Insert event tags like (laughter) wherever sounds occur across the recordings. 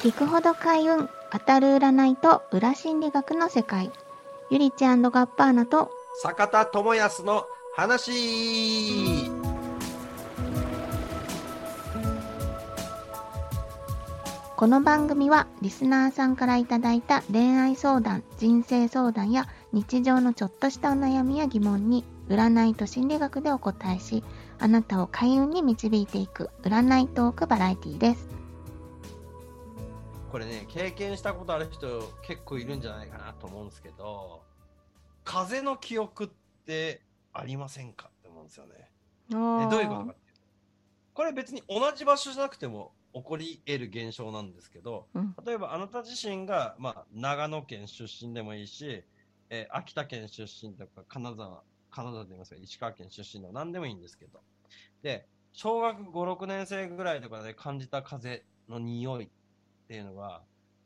聞くほど開運当たる占いと裏心理学の世界。ゆりちガッパーナと坂田智康の話。この番組はリスナーさんからいただいた恋愛相談人生相談や日常のちょっとしたお悩みや疑問に占いと心理学でお答えしあなたを開運に導いていく占いトークバラエティーですこれね経験したことある人結構いるんじゃないかなと思うんですけど風の記憶ってありませんかって思うんですよね。えどういうことかっていうと。これ別に同じ場所じゃなくても起こり得る現象なんですけど、うん、例えばあなた自身が、まあ、長野県出身でもいいし、えー、秋田県出身とか金沢金沢と言いますか石川県出身でも何でもいいんですけど。で小学5、6年生ぐらいとかで感じた風の匂いっていうのが、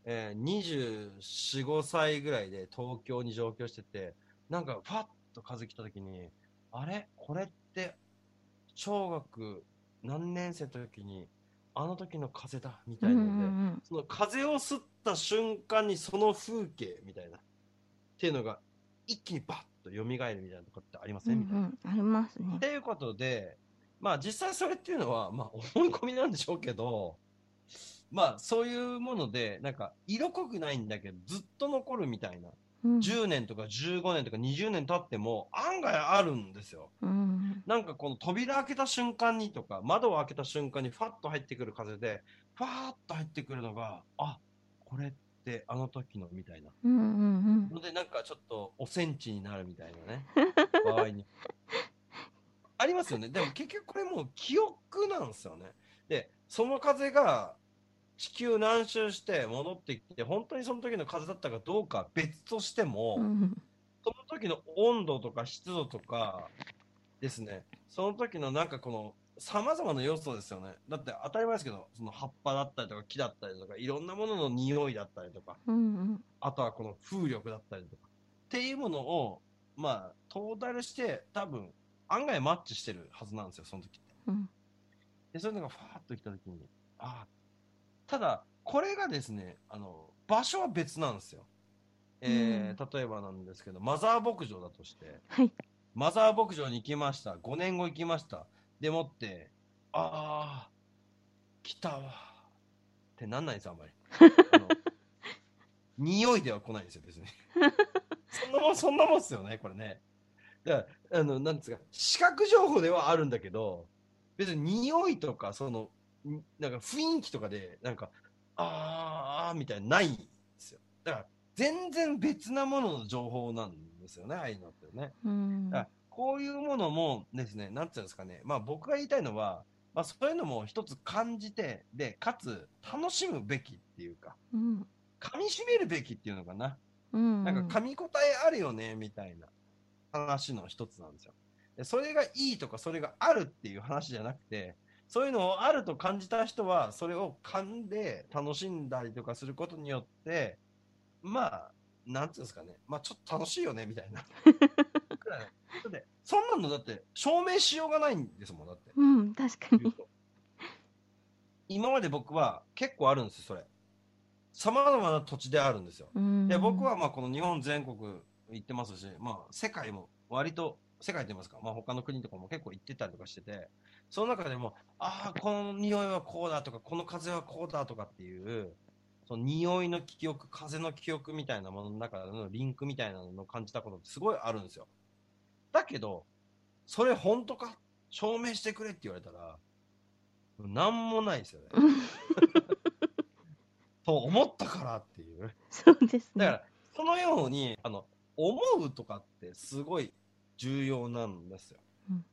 えー、24、5歳ぐらいで東京に上京してて、なんか、ファッと風来た時に、あれ？これって、小学何年生の時に、あの時の風だ、みたいなので、うんうんうん、その風を吸った瞬間にその風景みたいな、っていうのが、一気にバッと蘇るみたいなとこってありません、うんうん、ありますね。っていうことで、まあ実際それっていうのは、まあ思い込みなんでしょうけど、まあそういうもので、なんか色濃くないんだけど、ずっと残るみたいな。うん、10年とか15年とか20年経っても案外あるんですよ。うん、なんかこの扉開けた瞬間にとか、窓を開けた瞬間にファッと入ってくる風で、ファーッと入ってくるのが、あ、これってあの時のみたいな。うんうんうん、のでなんかちょっとおセンチになるみたいなね、(laughs) 場合に。ありますよね。でも結局これもう記憶なんですよね。で、その風が地球何周して戻ってきて本当にその時の風だったかどうか別としても、うん、その時の温度とか湿度とかですね。その時のなんかこのさまざまな要素ですよね。だって当たり前ですけどその葉っぱだったりとか木だったりとかいろんなものの匂いだったりとか、うんうん、あとはこの風力だったりとかっていうものをまあトータルして多分案外マッチしてるはずなんですよその時って。うん、でそういうのがファーッと来た時にああただ、これがですね、あの、場所は別なんですよ。えー、うん、例えばなんですけど、マザー牧場だとして、はい、マザー牧場に行きました。5年後行きました。でもって、ああ、来たわ。ってなんないんですよ、あんまり。(laughs) あの匂いでは来ないんですよ、別に。(laughs) そんなもん、そんなもんっすよね、これね。だから、あの、なんですか、視覚情報ではあるんだけど、別に匂いとか、その、なんか雰囲気とかで、なんか、あーみたいなないんですよ。だから、全然別なものの情報なんですよね、ああいうのってね。うん、だからこういうものもですね、なんていうんですかね、まあ僕が言いたいのは、まあそういうのも一つ感じて、で、かつ楽しむべきっていうか、うん、噛み締めるべきっていうのかな。うん、なんか噛み応えあるよね、みたいな話の一つなんですよ。でそれがいいとか、それがあるっていう話じゃなくて、そういうのをあると感じた人は、それを噛んで楽しんだりとかすることによって、まあ、なんていうんですかね、まあちょっと楽しいよね、みたいな。だってそんなのだって証明しようがないんですもん、だって。うん、確かに。今まで僕は結構あるんですよ、それ。さまざまな土地であるんですよ。で、僕はまあこの日本全国行ってますし、まあ世界も割と、世界って言いますか、まあ他の国とかも結構行ってたりとかしてて、その中でも、ああ、この匂いはこうだとか、この風はこうだとかっていう、その匂いの記憶、風の記憶みたいなものの中でのリンクみたいなのを感じたことってすごいあるんですよ。だけど、それ本当か？証明してくれって言われたら、なんもないですよね。(laughs) と思ったからっていう。そうですね。だから、そのように、あの、思うとかってすごい重要なんですよ。うん、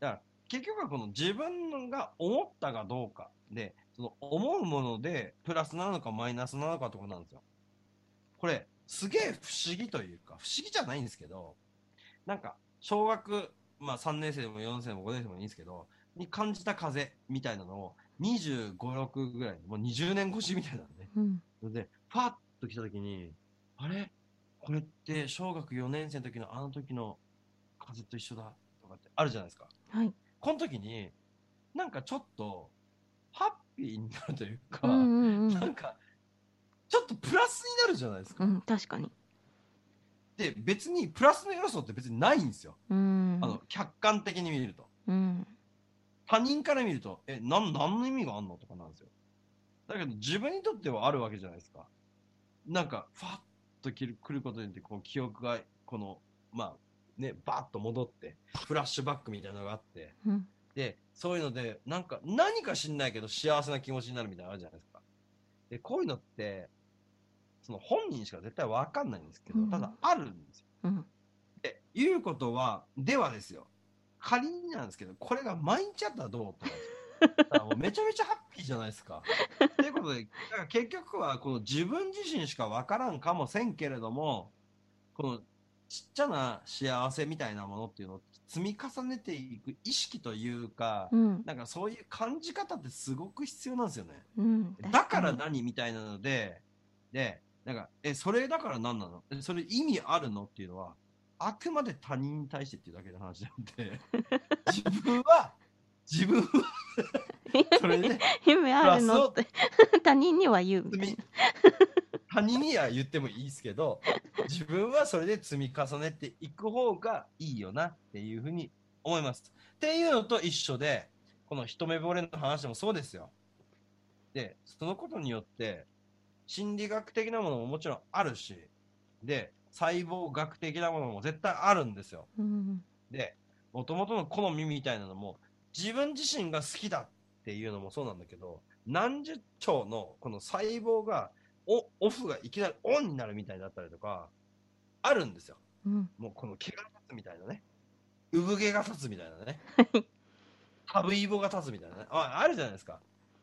だから、結局はこの自分が思ったかどうかで、その思うものでプラスなのかマイナスなのかってことなんですよ。これ、すげえ不思議というか、不思議じゃないんですけど、なんか、小学、まあ3年生でも4年生でも5年生でもいいんですけど、に感じた風みたいなのを25、6ぐらい、もう20年越しみたいなのね。うん、で、ファッと来た時に、あれ？これって小学4年生の時のあの時の風と一緒だとかってあるじゃないですか。はい。この時に、なんかちょっと、ハッピーになるというか、うんうんうんなんか、ちょっとプラスになるじゃないですか。うん確かにで、別にプラスの要素って別にないんですよ。うんあの、客観的に見ると。うん他人から見ると、え、なん、何の意味があんのとかなんですよ。だけど自分にとってはあるわけじゃないですか。なんか、ファッと来る来ることによって、こう、記憶が、この、まあ、ね、バーッと戻って、フラッシュバックみたいなのがあって、うんで、そういうので、なんか、何か知んないけど幸せな気持ちになるみたいなのあるじゃないですか。で、こういうのって、その本人しか絶対わかんないんですけど、うんただあるんですよ。うんで、いうことは、ではですよ。仮になんですけど、これが毎日あったらどうって思うんですよ。もうめちゃめちゃハッピーじゃないですか。(laughs) ということで、だから結局はこの自分自身しかわからんかもせんけれども、このちっちゃな幸せみたいなものっていうのを積み重ねていく意識というか、うん。なんかそういう感じ方ってすごく必要なんですよね。うん。だから確何みたいなので、で、なんか、え、それだから何なの？えそれ意味あるの？っていうのは、あくまで他人に対してっていうだけの話なんで、(laughs) 自分は、自分は、(laughs) それでね、夢あるのっプて (laughs) 他人には言うみたい積みな、他人には言ってもいいですけど、自分はそれで積み重ねていく方がいいよなっていうふうに思います。っていうのと一緒で、この一目惚れの話もそうですよ。で、そのことによって、心理学的なものももちろんあるし、で、細胞学的なものも絶対あるんですよ。うん。で、もともとの好みみたいなのも、自分自身が好きだっていうのもそうなんだけど、何十兆のこの細胞が、オオフがいきなりオンになるみたいだったりとか、あるんですよ。うんもうこの毛が立つみたいなね。産毛が立つみたいなね。ハブイボが立つみたいなね。ああるじゃないですか。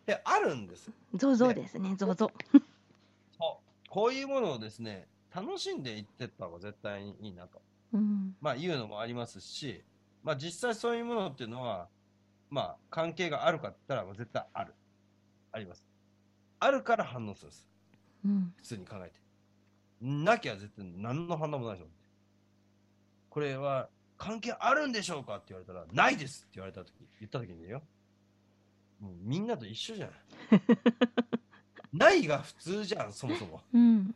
で、あるんです。ゾゾですねゾゾ (laughs) そう。こういうものをですね、楽しんでいってった方が絶対にいいなと。うんまあ、いうのもありますし、まあ、実際そういうものっていうのは、まあ、関係があるかって言ったら、絶対ある。あります。あるから反応するんです。うん普通に考えて。なきゃ絶対何の反応もないでしょ。これは関係あるんでしょうかって言われたら、ないですって言われたとき、言ったときによ。もうみんなと一緒じゃん。(laughs) ないが普通じゃん、そもそも。うん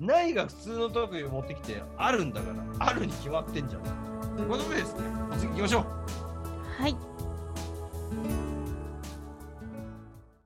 ないが普通の特技を持ってきて、あるんだから、あるに決まってんじゃん。ということでですね、お次行きましょう。はい